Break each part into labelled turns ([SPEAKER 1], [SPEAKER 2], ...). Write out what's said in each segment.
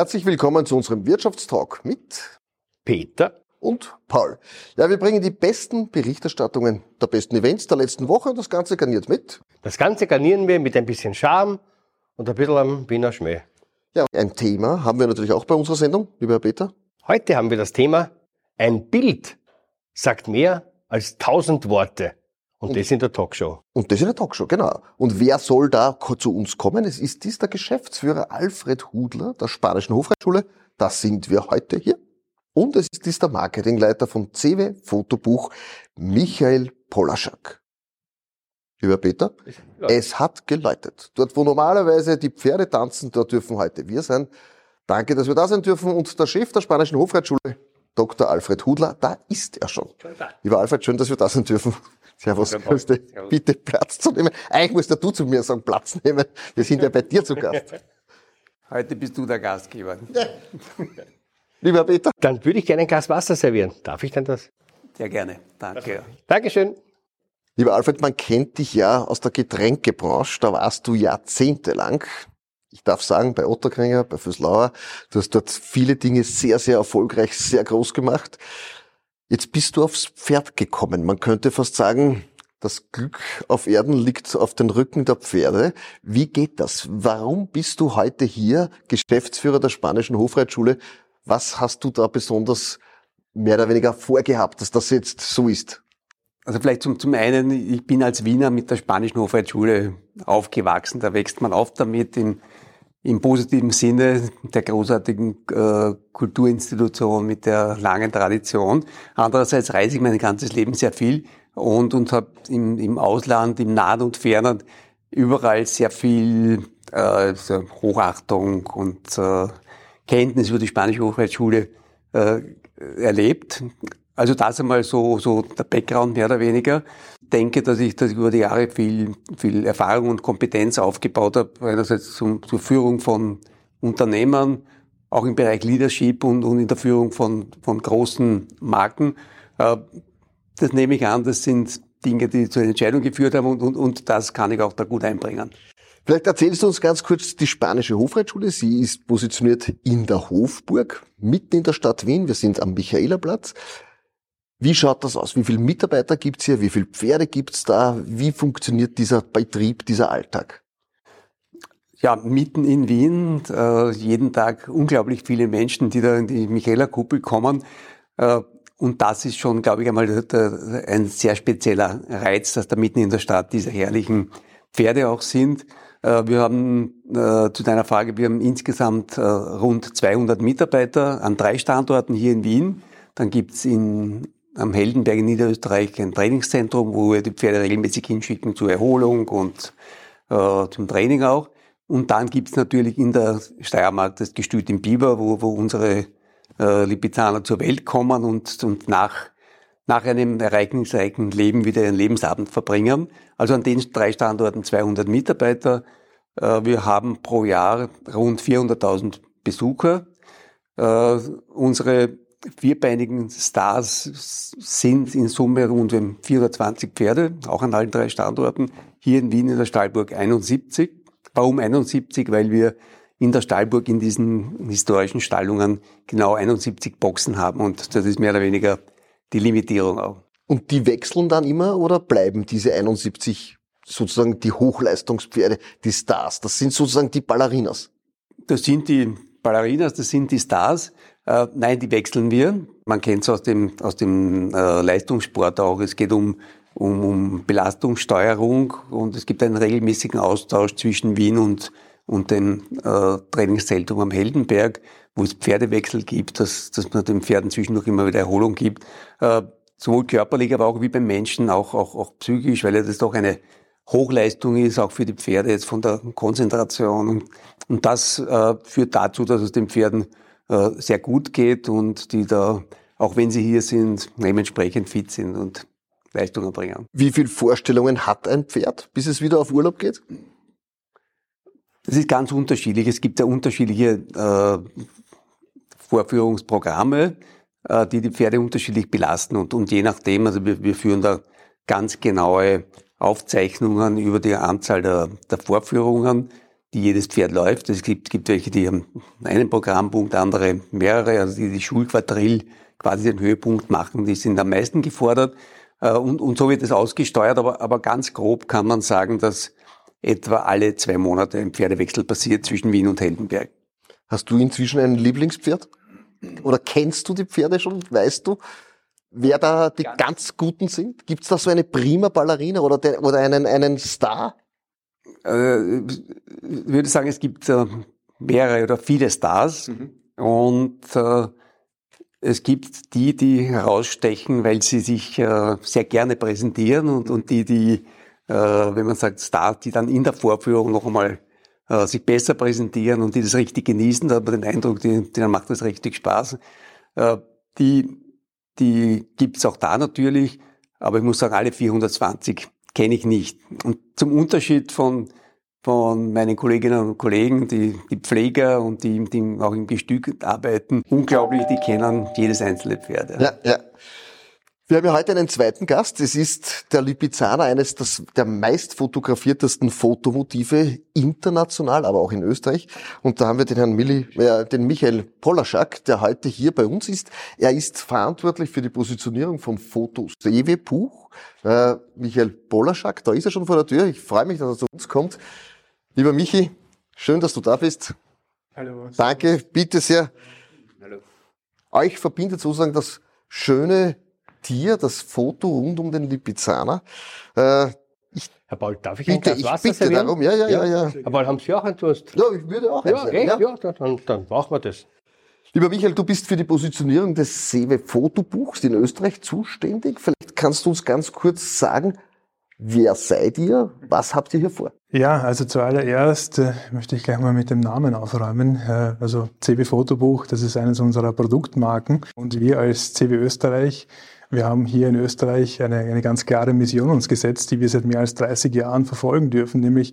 [SPEAKER 1] Herzlich willkommen zu unserem Wirtschaftstalk mit
[SPEAKER 2] Peter
[SPEAKER 1] und Paul. Ja, wir bringen die besten Berichterstattungen der besten Events der letzten Woche und das Ganze garniert mit.
[SPEAKER 2] Das Ganze garnieren wir mit ein bisschen Charme und ein bisschen am Wiener Schmäh.
[SPEAKER 1] Ja, ein Thema haben wir natürlich auch bei unserer Sendung, lieber Herr Peter.
[SPEAKER 2] Heute haben wir das Thema Ein Bild sagt mehr als tausend Worte. Und, und das in der Talkshow.
[SPEAKER 1] Und das in der Talkshow, genau. Und wer soll da zu uns kommen? Es ist dies der Geschäftsführer Alfred Hudler der Spanischen Hofreitschule. Da sind wir heute hier. Und es ist dies der Marketingleiter vom CW Fotobuch, Michael Polaschak. Lieber Peter, es hat geläutet. Dort, wo normalerweise die Pferde tanzen, dort dürfen heute wir sein. Danke, dass wir da sein dürfen. Und der Chef der Spanischen Hofreitschule, Dr. Alfred Hudler, da ist er schon. Lieber Alfred, schön, dass wir da sein dürfen. Servus, grüß dich. Bitte Platz zu nehmen. Eigentlich musst du zu mir sagen, Platz nehmen. Wir sind ja bei dir zu Gast.
[SPEAKER 3] Heute bist du der Gastgeber.
[SPEAKER 1] Lieber Peter.
[SPEAKER 2] Dann würde ich gerne ein Glas Wasser servieren. Darf ich denn das?
[SPEAKER 3] Sehr gerne. Danke.
[SPEAKER 2] Dankeschön.
[SPEAKER 1] Lieber Alfred, man kennt dich ja aus der Getränkebranche. Da warst du jahrzehntelang. Ich darf sagen, bei Otterkringer, bei Füßlauer, du hast dort viele Dinge sehr, sehr erfolgreich, sehr groß gemacht. Jetzt bist du aufs Pferd gekommen. Man könnte fast sagen, das Glück auf Erden liegt auf den Rücken der Pferde. Wie geht das? Warum bist du heute hier, Geschäftsführer der Spanischen Hofreitschule? Was hast du da besonders mehr oder weniger vorgehabt, dass das jetzt so ist?
[SPEAKER 3] Also vielleicht zum, zum einen, ich bin als Wiener mit der Spanischen Hofreitschule aufgewachsen. Da wächst man auf damit in im positiven Sinne der großartigen äh, Kulturinstitution mit der langen Tradition. Andererseits reise ich mein ganzes Leben sehr viel und, und habe im, im Ausland, im Nahen und Fernen überall sehr viel äh, Hochachtung und äh, Kenntnis über die Spanische Hochschule äh, erlebt. Also das einmal so, so der Background mehr oder weniger. Denke, dass ich, dass ich über die Jahre viel, viel Erfahrung und Kompetenz aufgebaut habe, einerseits zum, zur Führung von Unternehmern, auch im Bereich Leadership und, und in der Führung von, von großen Marken. Äh, das nehme ich an, das sind Dinge, die zur Entscheidung geführt haben und, und, und das kann ich auch da gut einbringen.
[SPEAKER 1] Vielleicht erzählst du uns ganz kurz die spanische Hofreitschule. Sie ist positioniert in der Hofburg, mitten in der Stadt Wien. Wir sind am Michaelerplatz. Wie schaut das aus? Wie viele Mitarbeiter gibt's hier? Wie viele Pferde gibt's da? Wie funktioniert dieser Betrieb, dieser Alltag?
[SPEAKER 3] Ja, mitten in Wien, äh, jeden Tag unglaublich viele Menschen, die da in die Michaela-Kuppel kommen. Äh, und das ist schon, glaube ich, einmal ein sehr spezieller Reiz, dass da mitten in der Stadt diese herrlichen Pferde auch sind. Äh, wir haben, äh, zu deiner Frage, wir haben insgesamt äh, rund 200 Mitarbeiter an drei Standorten hier in Wien. Dann gibt's in am Heldenberg in Niederösterreich ein Trainingszentrum, wo wir die Pferde regelmäßig hinschicken zur Erholung und äh, zum Training auch. Und dann gibt's natürlich in der Steiermark das Gestüt im Biber, wo, wo unsere äh, Lipizzaner zur Welt kommen und, und nach, nach einem ereignisreichen Leben wieder ihren Lebensabend verbringen. Also an den drei Standorten 200 Mitarbeiter. Äh, wir haben pro Jahr rund 400.000 Besucher. Äh, unsere vierbeinigen Stars sind in Summe rund 420 Pferde, auch an allen drei Standorten. Hier in Wien in der Stahlburg 71. Warum 71? Weil wir in der Stahlburg in diesen historischen Stallungen genau 71 Boxen haben und das ist mehr oder weniger die Limitierung auch.
[SPEAKER 1] Und die wechseln dann immer oder bleiben diese 71 sozusagen die Hochleistungspferde, die Stars? Das sind sozusagen die Ballerinas.
[SPEAKER 3] Das sind die Ballerinas, das sind die Stars. Äh, nein, die wechseln wir. Man kennt es aus dem, aus dem äh, Leistungssport auch. Es geht um, um, um Belastungssteuerung und es gibt einen regelmäßigen Austausch zwischen Wien und, und dem äh, Trainingszentrum am Heldenberg, wo es Pferdewechsel gibt, dass, dass man den Pferden zwischendurch immer wieder Erholung gibt. Äh, sowohl körperlich, aber auch wie beim Menschen, auch, auch, auch psychisch, weil ja das doch eine Hochleistung ist, auch für die Pferde jetzt von der Konzentration. Und, und das äh, führt dazu, dass es den Pferden äh, sehr gut geht und die da, auch wenn sie hier sind, dementsprechend fit sind und Leistungen bringen.
[SPEAKER 1] Wie viele Vorstellungen hat ein Pferd, bis es wieder auf Urlaub geht?
[SPEAKER 3] Das ist ganz unterschiedlich. Es gibt ja unterschiedliche äh, Vorführungsprogramme, äh, die die Pferde unterschiedlich belasten und, und je nachdem, also wir, wir führen da ganz genaue Aufzeichnungen über die Anzahl der, der Vorführungen die jedes Pferd läuft. Es gibt, gibt welche, die haben einen Programmpunkt, andere mehrere, also die die Schulquadrill quasi den Höhepunkt machen, die sind am meisten gefordert. Äh, und, und so wird es ausgesteuert, aber, aber ganz grob kann man sagen, dass etwa alle zwei Monate ein Pferdewechsel passiert zwischen Wien und Heldenberg.
[SPEAKER 1] Hast du inzwischen ein Lieblingspferd? Oder kennst du die Pferde schon? Weißt du, wer da die ganz, ganz Guten sind? Gibt es da so eine prima Ballerina oder, der, oder einen, einen Star?
[SPEAKER 3] Äh, ich würde sagen, es gibt äh, mehrere oder viele Stars mhm. und äh, es gibt die, die herausstechen, weil sie sich äh, sehr gerne präsentieren und, und die, die, äh, wenn man sagt Stars, die dann in der Vorführung noch einmal äh, sich besser präsentieren und die das richtig genießen, da hat man den Eindruck, die, denen macht das richtig Spaß. Äh, die die gibt's auch da natürlich, aber ich muss sagen, alle 420 kenne ich nicht. Und zum Unterschied von, von meinen Kolleginnen und Kollegen, die, die Pfleger und die, die auch im Gestüt arbeiten, unglaublich, die kennen jedes einzelne Pferd.
[SPEAKER 1] Ja, ja. Wir haben ja heute einen zweiten Gast. Es ist der Lipizzaner, eines der meist fotografiertesten Fotomotive international, aber auch in Österreich. Und da haben wir den Herrn Milli, äh, den Michael Polaschak, der heute hier bei uns ist. Er ist verantwortlich für die Positionierung vom Foto Sewe Buch. Äh, Michael Polaschak, da ist er schon vor der Tür. Ich freue mich, dass er zu uns kommt. Lieber Michi, schön, dass du da bist. Hallo. Danke, bitte sehr. Hallo. Euch verbindet sozusagen das schöne Tier, das Foto rund um den Lipizzaner.
[SPEAKER 2] Äh, ich Herr Paul, darf ich bitte, ein Glas Wasser ich bitte
[SPEAKER 1] darum, ja, ja, ja, ja.
[SPEAKER 2] Herr Paul, haben Sie auch einen Durst?
[SPEAKER 1] Ja, ich würde auch
[SPEAKER 2] ja, echt? Ja, ja dann, dann machen wir das.
[SPEAKER 1] Lieber Michael, du bist für die Positionierung des Sewe Fotobuchs in Österreich zuständig. Vielleicht kannst du uns ganz kurz sagen, wer seid ihr? Was habt ihr hier vor?
[SPEAKER 4] Ja, also zuallererst äh, möchte ich gleich mal mit dem Namen aufräumen. Äh, also CW Fotobuch, das ist eines unserer Produktmarken. Und wir als CW Österreich wir haben hier in Österreich eine, eine ganz klare Mission uns gesetzt, die wir seit mehr als 30 Jahren verfolgen dürfen, nämlich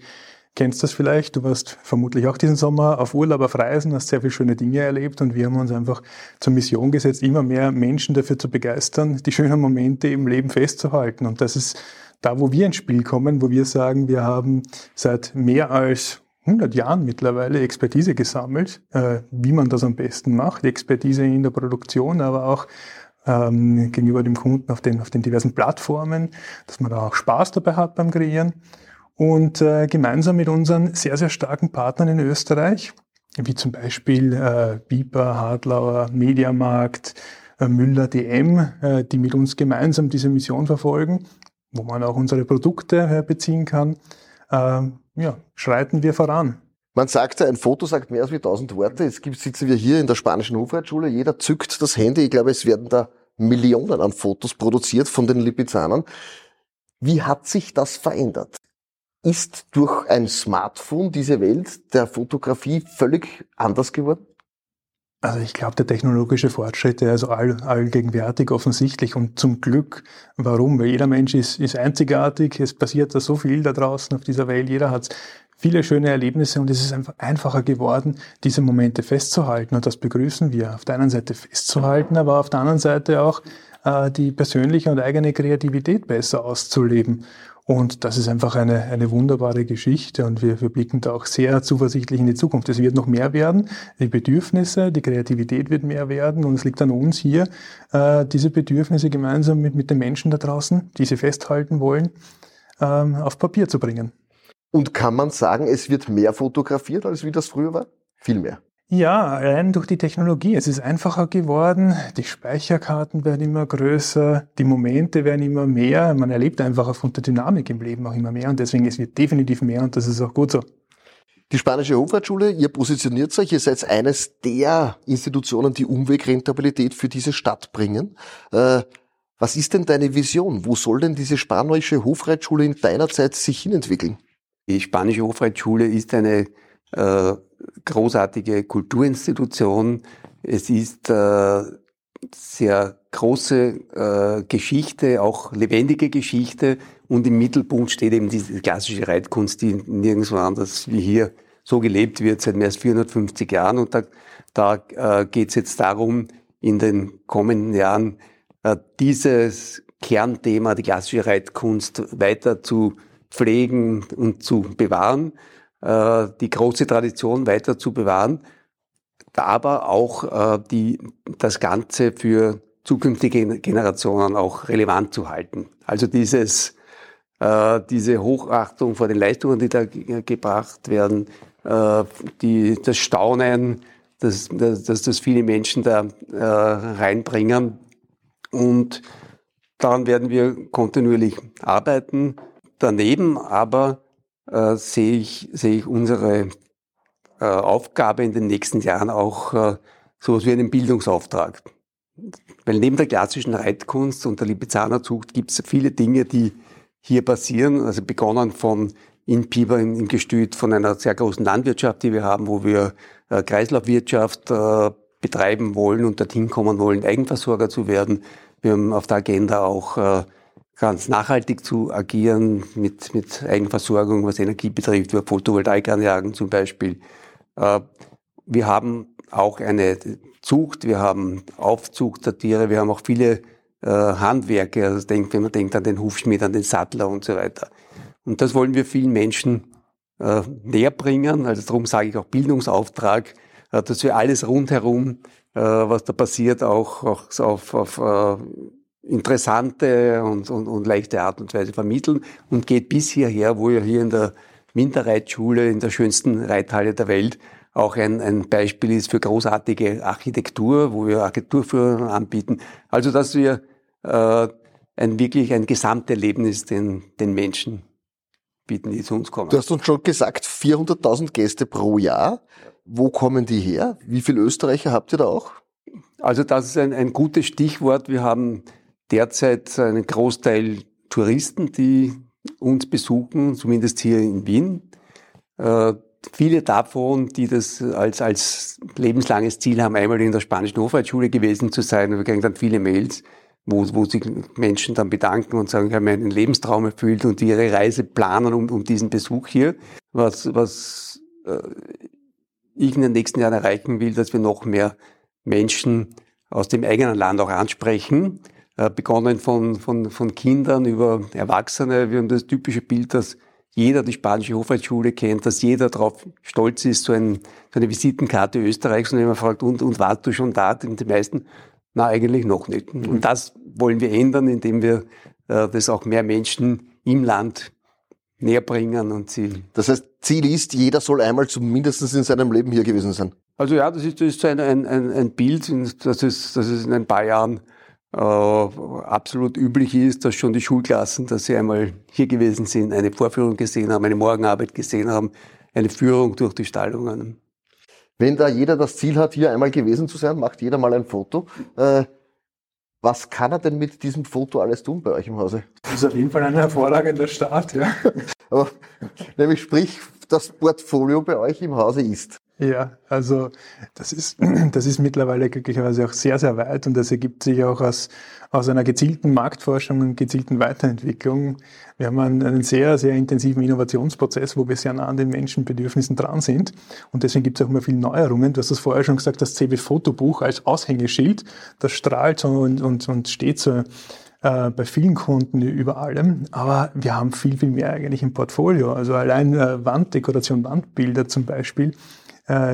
[SPEAKER 4] kennst das vielleicht, du warst vermutlich auch diesen Sommer auf Urlaub auf Reisen, hast sehr viele schöne Dinge erlebt und wir haben uns einfach zur Mission gesetzt, immer mehr Menschen dafür zu begeistern, die schönen Momente im Leben festzuhalten. Und das ist da, wo wir ins Spiel kommen, wo wir sagen, wir haben seit mehr als 100 Jahren mittlerweile Expertise gesammelt, äh, wie man das am besten macht, Expertise in der Produktion, aber auch ähm, gegenüber dem Kunden auf den, auf den diversen Plattformen, dass man da auch Spaß dabei hat beim Kreieren. Und äh, gemeinsam mit unseren sehr, sehr starken Partnern in Österreich, wie zum Beispiel äh, Biber, Hartlauer, Mediamarkt, äh, Müller, DM, äh, die mit uns gemeinsam diese Mission verfolgen, wo man auch unsere Produkte äh, beziehen kann, äh, ja, schreiten wir voran.
[SPEAKER 1] Man sagt ja, ein Foto sagt mehr als wie tausend Worte. Jetzt sitzen wir hier in der spanischen Hofreitschule. Jeder zückt das Handy. Ich glaube, es werden da Millionen an Fotos produziert von den Lipizanern. Wie hat sich das verändert? Ist durch ein Smartphone diese Welt der Fotografie völlig anders geworden?
[SPEAKER 4] Also ich glaube, der technologische Fortschritt, der ist all, allgegenwärtig offensichtlich und zum Glück. Warum? Weil jeder Mensch ist, ist einzigartig, es passiert da so viel da draußen auf dieser Welt, jeder hat viele schöne Erlebnisse und es ist einfach einfacher geworden, diese Momente festzuhalten und das begrüßen wir. Auf der einen Seite festzuhalten, aber auf der anderen Seite auch äh, die persönliche und eigene Kreativität besser auszuleben. Und das ist einfach eine, eine wunderbare Geschichte und wir, wir blicken da auch sehr zuversichtlich in die Zukunft. Es wird noch mehr werden, die Bedürfnisse, die Kreativität wird mehr werden und es liegt an uns hier, äh, diese Bedürfnisse gemeinsam mit, mit den Menschen da draußen, die sie festhalten wollen, ähm, auf Papier zu bringen.
[SPEAKER 1] Und kann man sagen, es wird mehr fotografiert, als wie das früher war? Viel mehr.
[SPEAKER 4] Ja, rein durch die Technologie. Es ist einfacher geworden, die Speicherkarten werden immer größer, die Momente werden immer mehr. Man erlebt einfach aufgrund der Dynamik im Leben auch immer mehr und deswegen es wird definitiv mehr und das ist auch gut so.
[SPEAKER 1] Die Spanische Hofreitschule, ihr positioniert euch, ihr seid eines der Institutionen, die Umwegrentabilität für diese Stadt bringen. Äh, was ist denn deine Vision? Wo soll denn diese spanische Hofreitschule in deiner Zeit sich hinentwickeln?
[SPEAKER 3] Die Spanische Hofreitschule ist eine äh, großartige Kulturinstitution. Es ist äh, sehr große äh, Geschichte, auch lebendige Geschichte und im Mittelpunkt steht eben diese klassische Reitkunst, die nirgendwo anders wie hier so gelebt wird seit mehr als 450 Jahren und da, da äh, geht es jetzt darum, in den kommenden Jahren äh, dieses Kernthema, die klassische Reitkunst, weiter zu pflegen und zu bewahren. äh, die große Tradition weiter zu bewahren, aber auch äh, die, das Ganze für zukünftige Generationen auch relevant zu halten. Also dieses, äh, diese Hochachtung vor den Leistungen, die da gebracht werden, äh, die, das Staunen, dass, dass das viele Menschen da äh, reinbringen. Und daran werden wir kontinuierlich arbeiten. Daneben aber äh, sehe ich, sehe ich unsere äh, Aufgabe in den nächsten Jahren auch äh, sowas wie einen Bildungsauftrag. Weil neben der klassischen Reitkunst und der Lipizzanerzucht gibt es viele Dinge, die hier passieren. Also begonnen von in Piber im, im Gestüt von einer sehr großen Landwirtschaft, die wir haben, wo wir äh, Kreislaufwirtschaft äh, betreiben wollen und dorthin kommen wollen, Eigenversorger zu werden. Wir haben auf der Agenda auch äh, ganz nachhaltig zu agieren mit, mit Eigenversorgung, was Energie betrifft, über Photovoltaikanlagen zum Beispiel. Äh, wir haben auch eine Zucht, wir haben Aufzucht der Tiere, wir haben auch viele äh, Handwerke, also denkt, wenn man denkt an den Hufschmied, an den Sattler und so weiter. Und das wollen wir vielen Menschen äh, näher bringen. Also darum sage ich auch Bildungsauftrag, dass wir alles rundherum, was da passiert, auch, auch auf, auf interessante und, und, und leichte Art und Weise vermitteln und geht bis hierher, wo ihr hier in der Winterreitschule, in der schönsten Reithalle der Welt, auch ein, ein Beispiel ist für großartige Architektur, wo wir Architekturführungen anbieten. Also, dass wir äh, ein wirklich ein Gesamterlebnis den, den Menschen bieten, die zu uns kommen.
[SPEAKER 1] Du hast uns schon gesagt, 400.000 Gäste pro Jahr. Wo kommen die her? Wie viele Österreicher habt ihr da auch?
[SPEAKER 3] Also das ist ein, ein gutes Stichwort. Wir haben derzeit einen Großteil Touristen, die uns besuchen, zumindest hier in Wien. Äh, viele davon, die das als, als lebenslanges Ziel haben, einmal in der spanischen Hofreitschule gewesen zu sein. Wir kriegen dann viele Mails, wo, wo sich Menschen dann bedanken und sagen, ich habe meinen Lebenstraum erfüllt und ihre Reise planen um, um diesen Besuch hier. Was, was äh, ich in den nächsten Jahren erreichen will, dass wir noch mehr Menschen aus dem eigenen Land auch ansprechen begonnen von, von, von Kindern über Erwachsene. Wir haben das typische Bild, dass jeder die spanische Hofreitschule kennt, dass jeder darauf stolz ist, so, ein, so eine Visitenkarte Österreichs und immer fragt, und, und warst du schon da? Und die meisten, na eigentlich noch nicht. Und das wollen wir ändern, indem wir äh, das auch mehr Menschen im Land näher bringen und sie.
[SPEAKER 1] Das heißt, Ziel ist, jeder soll einmal zumindest in seinem Leben hier gewesen sein.
[SPEAKER 3] Also ja, das ist, das ist ein, ein, ein Bild, das ist, das ist in ein paar Jahren äh, absolut üblich ist, dass schon die Schulklassen, dass sie einmal hier gewesen sind, eine Vorführung gesehen haben, eine Morgenarbeit gesehen haben, eine Führung durch die Stallungen.
[SPEAKER 1] Wenn da jeder das Ziel hat, hier einmal gewesen zu sein, macht jeder mal ein Foto. Äh, was kann er denn mit diesem Foto alles tun bei euch im Hause?
[SPEAKER 4] Das ist auf jeden Fall ein hervorragender Start, ja.
[SPEAKER 1] Aber, nämlich sprich, das Portfolio bei euch im Hause ist.
[SPEAKER 4] Ja, also das ist, das ist mittlerweile glücklicherweise auch sehr, sehr weit und das ergibt sich auch aus, aus einer gezielten Marktforschung und gezielten Weiterentwicklung. Wir haben einen, einen sehr, sehr intensiven Innovationsprozess, wo wir sehr nah an den Menschenbedürfnissen dran sind und deswegen gibt es auch immer viele Neuerungen. Du hast das vorher schon gesagt, das CB-Fotobuch als Aushängeschild, das strahlt und, und, und steht so äh, bei vielen Kunden über allem, aber wir haben viel, viel mehr eigentlich im Portfolio. Also allein äh, Wanddekoration, Wandbilder zum Beispiel,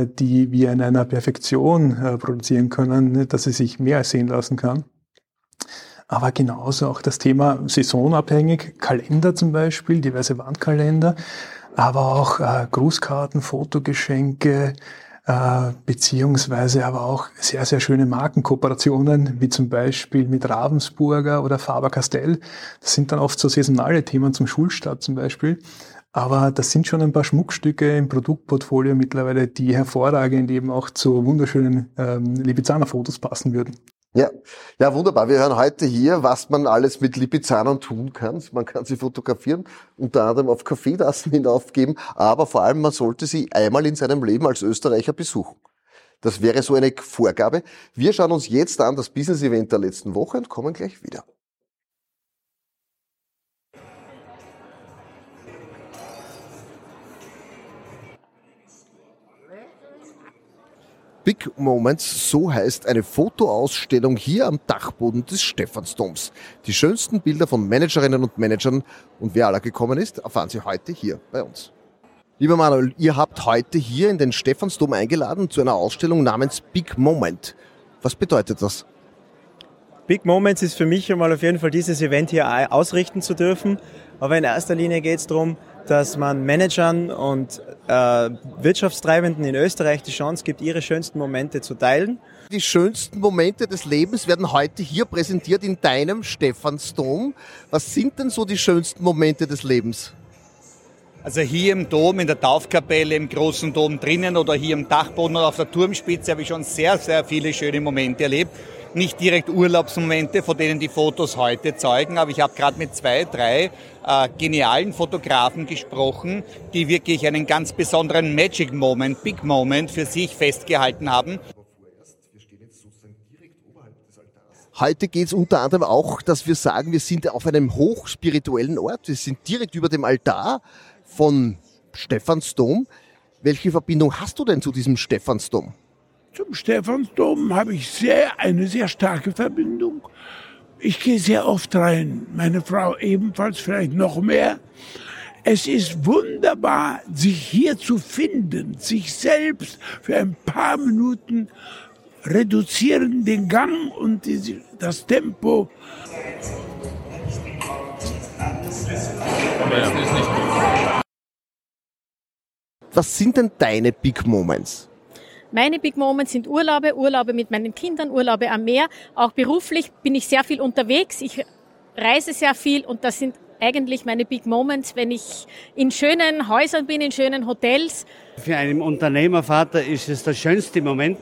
[SPEAKER 4] die wir in einer Perfektion äh, produzieren können, ne, dass sie sich mehr sehen lassen kann. Aber genauso auch das Thema saisonabhängig, Kalender zum Beispiel, diverse Wandkalender, aber auch äh, Grußkarten, Fotogeschenke, äh, beziehungsweise aber auch sehr, sehr schöne Markenkooperationen, wie zum Beispiel mit Ravensburger oder Faber-Castell. Das sind dann oft so saisonale Themen zum Schulstart zum Beispiel. Aber das sind schon ein paar Schmuckstücke im Produktportfolio mittlerweile, die hervorragend eben auch zu wunderschönen ähm, Lipizzaner-Fotos passen würden.
[SPEAKER 1] Ja, ja, wunderbar. Wir hören heute hier, was man alles mit Lipizanern tun kann. Man kann sie fotografieren, unter anderem auf Kaffeetassen hinaufgeben, aber vor allem man sollte sie einmal in seinem Leben als Österreicher besuchen. Das wäre so eine Vorgabe. Wir schauen uns jetzt an das Business-Event der letzten Woche und kommen gleich wieder. Big Moments, so heißt eine Fotoausstellung hier am Dachboden des Stephansdoms. Die schönsten Bilder von Managerinnen und Managern und wer aller gekommen ist, erfahren Sie heute hier bei uns. Lieber Manuel, ihr habt heute hier in den Stephansdom eingeladen zu einer Ausstellung namens Big Moment. Was bedeutet das?
[SPEAKER 5] Big Moments ist für mich einmal auf jeden Fall dieses Event hier ausrichten zu dürfen. Aber in erster Linie geht es darum, dass man Managern und äh, Wirtschaftstreibenden in Österreich die Chance gibt, ihre schönsten Momente zu teilen.
[SPEAKER 1] Die schönsten Momente des Lebens werden heute hier präsentiert in deinem Stephansdom. Was sind denn so die schönsten Momente des Lebens?
[SPEAKER 6] Also hier im Dom, in der Taufkapelle, im großen Dom drinnen oder hier im Dachboden oder auf der Turmspitze habe ich schon sehr, sehr viele schöne Momente erlebt nicht direkt Urlaubsmomente, von denen die Fotos heute zeugen, aber ich habe gerade mit zwei, drei äh, genialen Fotografen gesprochen, die wirklich einen ganz besonderen Magic Moment, Big Moment für sich festgehalten haben.
[SPEAKER 1] Heute geht es unter anderem auch, dass wir sagen, wir sind auf einem hochspirituellen Ort. Wir sind direkt über dem Altar von Stephansdom. Welche Verbindung hast du denn zu diesem Stephansdom?
[SPEAKER 7] Zum Stephansdom habe ich sehr, eine sehr starke Verbindung. Ich gehe sehr oft rein, meine Frau ebenfalls, vielleicht noch mehr. Es ist wunderbar, sich hier zu finden, sich selbst für ein paar Minuten reduzieren den Gang und das Tempo.
[SPEAKER 1] Was sind denn deine Big Moments?
[SPEAKER 8] Meine Big Moments sind Urlaube, Urlaube mit meinen Kindern, Urlaube am Meer. Auch beruflich bin ich sehr viel unterwegs. Ich reise sehr viel und das sind eigentlich meine Big Moments, wenn ich in schönen Häusern bin, in schönen Hotels.
[SPEAKER 9] Für einen Unternehmervater ist es der schönste Moment,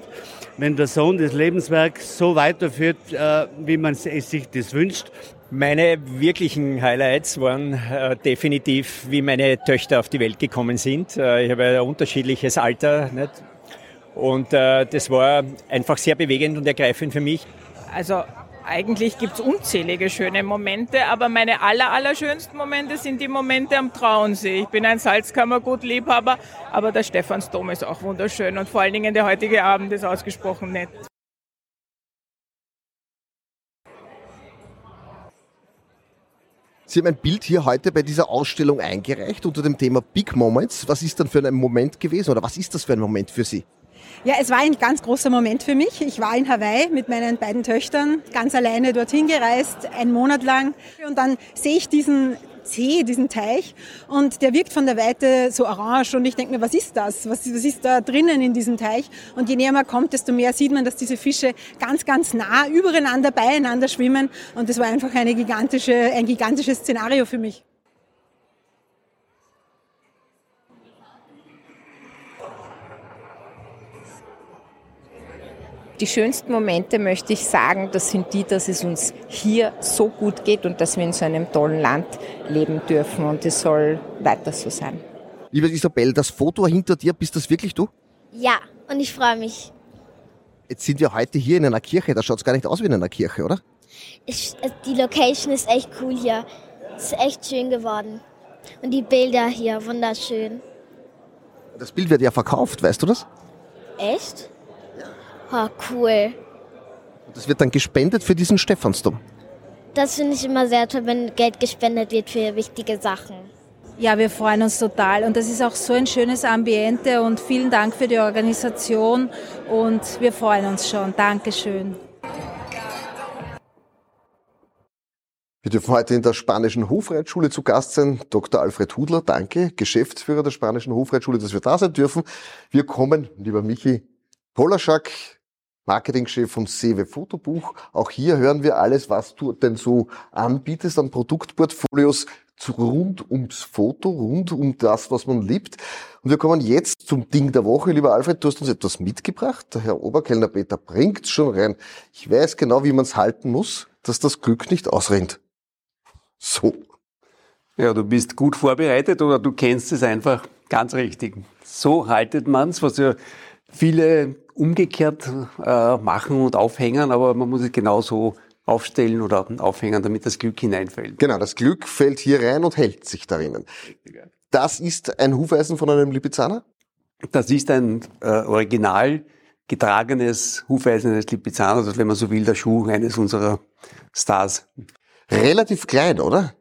[SPEAKER 9] wenn der Sohn das Lebenswerk so weiterführt, äh, wie man sich das wünscht.
[SPEAKER 5] Meine wirklichen Highlights waren äh, definitiv, wie meine Töchter auf die Welt gekommen sind. Äh, ich habe ein unterschiedliches Alter. Nicht? Und äh, das war einfach sehr bewegend und ergreifend für mich.
[SPEAKER 10] Also eigentlich gibt es unzählige schöne Momente, aber meine aller, allerschönsten Momente sind die Momente am Trauensee. Ich bin ein Salzkammergut-Liebhaber, aber der Stephansdom ist auch wunderschön und vor allen Dingen der heutige Abend ist ausgesprochen nett.
[SPEAKER 1] Sie haben ein Bild hier heute bei dieser Ausstellung eingereicht unter dem Thema Big Moments. Was ist dann für ein Moment gewesen oder was ist das für ein Moment für Sie?
[SPEAKER 11] Ja, es war ein ganz großer Moment für mich. Ich war in Hawaii mit meinen beiden Töchtern, ganz alleine dorthin gereist, einen Monat lang. Und dann sehe ich diesen See, diesen Teich, und der wirkt von der Weite so orange. Und ich denke mir, was ist das? Was, was ist da drinnen in diesem Teich? Und je näher man kommt, desto mehr sieht man, dass diese Fische ganz, ganz nah übereinander, beieinander schwimmen. Und das war einfach eine gigantische, ein gigantisches Szenario für mich.
[SPEAKER 12] Die schönsten Momente möchte ich sagen, das sind die, dass es uns hier so gut geht und dass wir in so einem tollen Land leben dürfen und es soll weiter so sein.
[SPEAKER 1] Liebe Isabel, das Foto hinter dir, bist das wirklich du?
[SPEAKER 13] Ja, und ich freue mich.
[SPEAKER 1] Jetzt sind wir heute hier in einer Kirche, da schaut es gar nicht aus wie in einer Kirche, oder?
[SPEAKER 13] Ich, die Location ist echt cool hier. Es ist echt schön geworden. Und die Bilder hier, wunderschön.
[SPEAKER 1] Das Bild wird ja verkauft, weißt du das?
[SPEAKER 13] Echt? Oh, cool.
[SPEAKER 1] Das wird dann gespendet für diesen Stephansdom.
[SPEAKER 13] Das finde ich immer sehr toll, wenn Geld gespendet wird für wichtige Sachen.
[SPEAKER 14] Ja, wir freuen uns total und das ist auch so ein schönes Ambiente und vielen Dank für die Organisation und wir freuen uns schon. Dankeschön.
[SPEAKER 1] Wir dürfen heute in der Spanischen Hofreitschule zu Gast sein. Dr. Alfred Hudler, danke, Geschäftsführer der Spanischen Hofreitschule, dass wir da sein dürfen. Wir kommen, lieber Michi Polaschak, Marketingchef vom Sewe Fotobuch. Auch hier hören wir alles, was du denn so anbietest an Produktportfolios rund ums Foto, rund um das, was man liebt. Und wir kommen jetzt zum Ding der Woche. Lieber Alfred, du hast uns etwas mitgebracht. Der Herr Oberkellner Peter bringt's schon rein. Ich weiß genau, wie man es halten muss, dass das Glück nicht ausrennt. So.
[SPEAKER 3] Ja, du bist gut vorbereitet oder du kennst es einfach ganz richtig. So haltet man's, was ja viele umgekehrt äh, machen und aufhängen, aber man muss es genauso aufstellen oder aufhängen, damit das Glück hineinfällt.
[SPEAKER 1] Genau, das Glück fällt hier rein und hält sich darinnen. Das ist ein Hufeisen von einem Lipizzaner?
[SPEAKER 3] Das ist ein äh, original getragenes Hufeisen eines Lipizzaner, also wenn man so will, der Schuh eines unserer Stars.
[SPEAKER 1] Relativ klein, oder?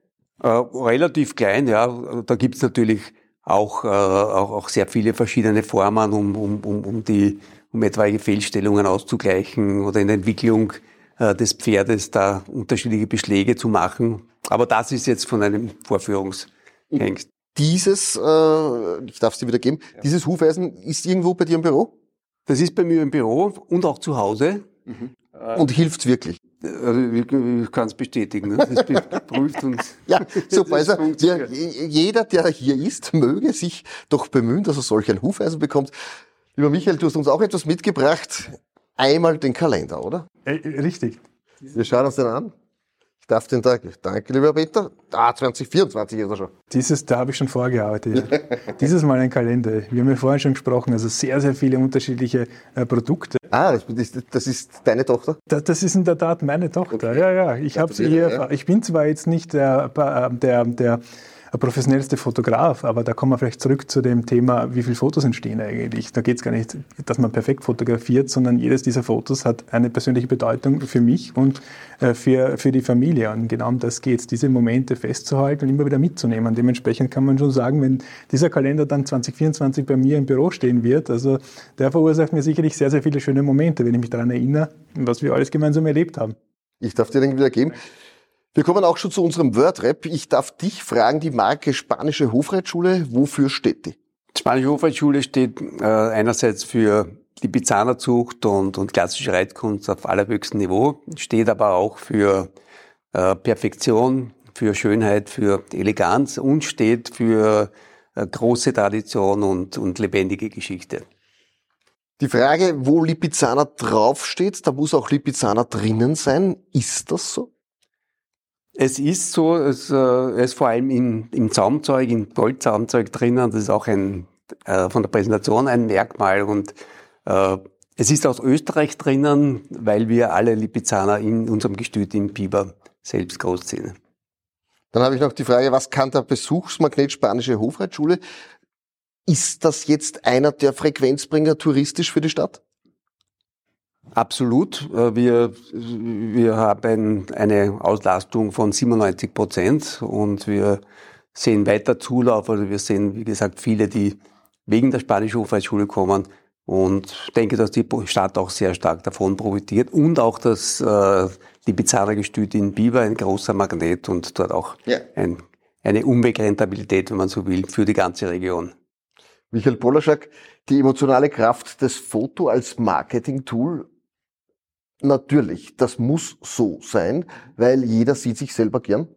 [SPEAKER 3] Äh, relativ klein, ja. Da gibt's natürlich auch, äh, auch, auch sehr viele verschiedene Formen, um, um, um, um, die, um etwaige Fehlstellungen auszugleichen oder in der Entwicklung äh, des Pferdes da unterschiedliche Beschläge zu machen. Aber das ist jetzt von einem Vorführungshengst.
[SPEAKER 1] Dieses, äh, ich darf es dir wieder geben, ja. dieses Hufeisen ist irgendwo bei dir im Büro?
[SPEAKER 3] Das ist bei mir im Büro und auch zu Hause.
[SPEAKER 1] Mhm. Und hilft's wirklich?
[SPEAKER 3] Also ich kann es bestätigen. Ne? Das ist geprüft und
[SPEAKER 1] ja, super. Also der, jeder, der hier ist, möge sich doch bemühen, dass er solch ein Hufeisen bekommt. Lieber Michael, du hast uns auch etwas mitgebracht. Einmal den Kalender, oder?
[SPEAKER 4] Äh, richtig.
[SPEAKER 1] Wir schauen uns den an darf den Tag. Danke, lieber Peter. Ah, 2024 ist er schon.
[SPEAKER 4] Dieses, da habe ich schon vorgearbeitet. Ja. Dieses Mal ein Kalender. Wir haben ja vorhin schon gesprochen, also sehr, sehr viele unterschiedliche äh, Produkte.
[SPEAKER 1] Ah, das, ist deine Tochter?
[SPEAKER 4] Das, das, ist in der Tat meine Tochter. Okay. Ja, ja. Ich, hab's hier, ja. ich bin zwar jetzt nicht der, äh, der, der professionellste Fotograf, aber da kommen wir vielleicht zurück zu dem Thema, wie viele Fotos entstehen eigentlich. Da geht es gar nicht, dass man perfekt fotografiert, sondern jedes dieser Fotos hat eine persönliche Bedeutung für mich und äh, für, für die Familie. Und genau um das geht es, diese Momente festzuhalten und immer wieder mitzunehmen. Dementsprechend kann man schon sagen, wenn dieser Kalender dann 2024 bei mir im Büro stehen wird, also der verursacht mir sicherlich sehr, sehr viele schöne Momente, wenn ich mich daran erinnere, was wir alles gemeinsam erlebt haben.
[SPEAKER 1] Ich darf dir den wieder geben. Wir kommen auch schon zu unserem Wordrap. Ich darf dich fragen, die Marke Spanische Hofreitschule, wofür steht die?
[SPEAKER 3] Die Spanische Hofreitschule steht äh, einerseits für die Bizzanerzucht und, und klassische Reitkunst auf allerhöchstem Niveau, steht aber auch für äh, Perfektion, für Schönheit, für Eleganz und steht für äh, große Tradition und, und lebendige Geschichte.
[SPEAKER 1] Die Frage, wo Lipizzaner draufsteht, da muss auch Lipizzaner drinnen sein. Ist das so?
[SPEAKER 3] Es ist so, es äh, ist vor allem in, im Zaumzeug, im Goldzaumzeug drinnen. Das ist auch ein, äh, von der Präsentation ein Merkmal. Und äh, es ist aus Österreich drinnen, weil wir alle Lipizzaner in unserem Gestüt im Biber selbst großziehen.
[SPEAKER 1] Dann habe ich noch die Frage, was kann der Besuchsmagnet Spanische Hofreitschule? Ist das jetzt einer der Frequenzbringer touristisch für die Stadt?
[SPEAKER 3] Absolut. Äh, wir, wir haben eine Auslastung von 97 Prozent und wir sehen weiter Zulauf. Also wir sehen, wie gesagt, viele, die wegen der Spanischen Hofreitschule kommen und denke, dass die Stadt auch sehr stark davon profitiert und auch das äh, die Gestüt in Biber ein großer Magnet und dort auch ja. ein, eine Unbegrenztabilität, wenn man so will, für die ganze Region.
[SPEAKER 1] Michael Polaschak, die emotionale Kraft des Foto als Marketing-Tool Natürlich, das muss so sein, weil jeder sieht sich selber gern.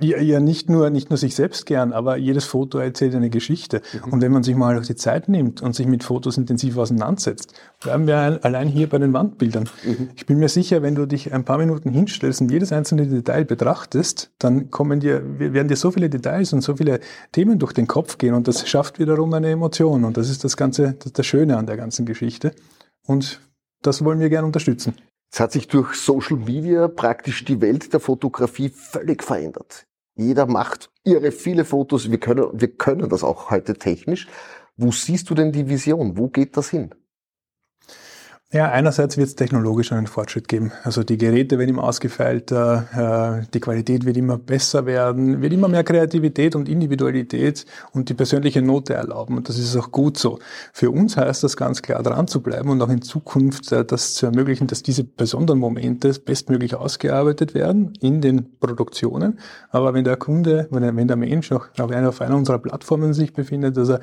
[SPEAKER 4] Ja, ja, nicht nur, nicht nur sich selbst gern, aber jedes Foto erzählt eine Geschichte. Mhm. Und wenn man sich mal auch die Zeit nimmt und sich mit Fotos intensiv auseinandersetzt, bleiben wir allein hier bei den Wandbildern. Mhm. Ich bin mir sicher, wenn du dich ein paar Minuten hinstellst und jedes einzelne Detail betrachtest, dann kommen dir, werden dir so viele Details und so viele Themen durch den Kopf gehen und das schafft wiederum eine Emotion. Und das ist das Ganze, das, das Schöne an der ganzen Geschichte. Und das wollen wir gerne unterstützen.
[SPEAKER 1] Es hat sich durch Social Media praktisch die Welt der Fotografie völlig verändert. Jeder macht irre viele Fotos. Wir können, wir können das auch heute technisch. Wo siehst du denn die Vision? Wo geht das hin?
[SPEAKER 4] Ja, einerseits wird es technologisch einen Fortschritt geben. Also die Geräte werden immer ausgefeilter, äh, die Qualität wird immer besser werden, wird immer mehr Kreativität und Individualität und die persönliche Note erlauben. Und das ist auch gut so. Für uns heißt das ganz klar dran zu bleiben und auch in Zukunft äh, das zu ermöglichen, dass diese besonderen Momente bestmöglich ausgearbeitet werden in den Produktionen. Aber wenn der Kunde, wenn der Mensch einer, auf einer unserer Plattformen sich befindet, dass er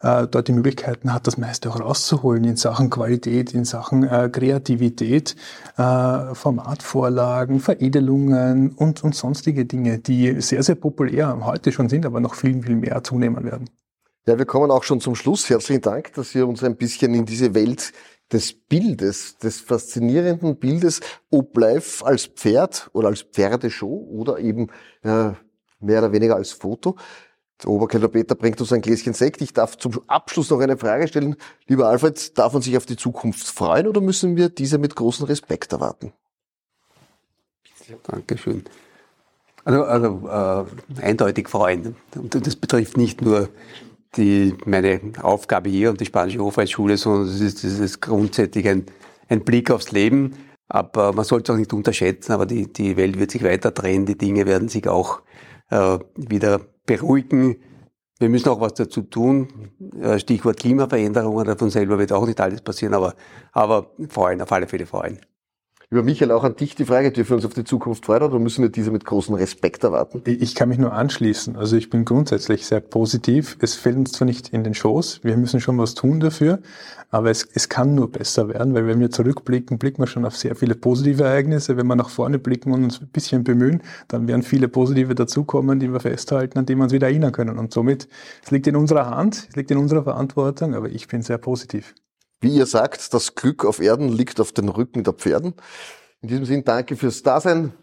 [SPEAKER 4] äh, dort die Möglichkeiten hat, das meiste auch rauszuholen in Sachen Qualität, in Sachen äh, Kreativität, äh, Formatvorlagen, Veredelungen und, und sonstige Dinge, die sehr, sehr populär heute schon sind, aber noch viel, viel mehr zunehmen werden.
[SPEAKER 1] Ja, wir kommen auch schon zum Schluss. Herzlichen Dank, dass Sie uns ein bisschen in diese Welt des Bildes, des faszinierenden Bildes, ob live als Pferd oder als Pferdeshow oder eben äh, mehr oder weniger als Foto der Oberkeller Peter bringt uns ein Gläschen Sekt. Ich darf zum Abschluss noch eine Frage stellen. Lieber Alfred, darf man sich auf die Zukunft freuen oder müssen wir diese mit großem Respekt erwarten?
[SPEAKER 3] Dankeschön. Also, also äh, eindeutig freuen. Und das betrifft nicht nur die, meine Aufgabe hier und die Spanische Hofreitschule, sondern es ist, das ist grundsätzlich ein, ein Blick aufs Leben. Aber man sollte es auch nicht unterschätzen, aber die, die Welt wird sich weiter drehen, die Dinge werden sich auch äh, wieder beruhigen. wir müssen auch was dazu tun. Stichwort Klimaveränderungen, davon selber wird auch nicht alles passieren, aber, aber freuen, auf alle Fälle freuen.
[SPEAKER 1] Lieber Michael, auch an dich die Frage, dürfen wir uns auf die Zukunft freuen oder müssen wir diese mit großem Respekt erwarten?
[SPEAKER 4] Ich kann mich nur anschließen. Also ich bin grundsätzlich sehr positiv. Es fällt uns zwar nicht in den Schoß, wir müssen schon was tun dafür, aber es, es kann nur besser werden, weil wenn wir zurückblicken, blicken wir schon auf sehr viele positive Ereignisse. Wenn wir nach vorne blicken und uns ein bisschen bemühen, dann werden viele positive dazukommen, die wir festhalten, an die wir uns wieder erinnern können. Und somit, es liegt in unserer Hand, es liegt in unserer Verantwortung, aber ich bin sehr positiv.
[SPEAKER 1] Wie ihr sagt, das Glück auf Erden liegt auf den Rücken der Pferden. In diesem Sinn danke fürs Dasein.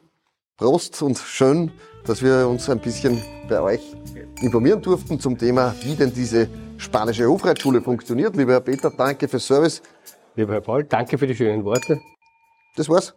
[SPEAKER 1] Prost und schön, dass wir uns ein bisschen bei euch informieren durften zum Thema, wie denn diese spanische Hofreitschule funktioniert. Lieber Herr Peter, danke fürs Service.
[SPEAKER 2] Lieber Herr Paul, danke für die schönen Worte.
[SPEAKER 1] Das war's.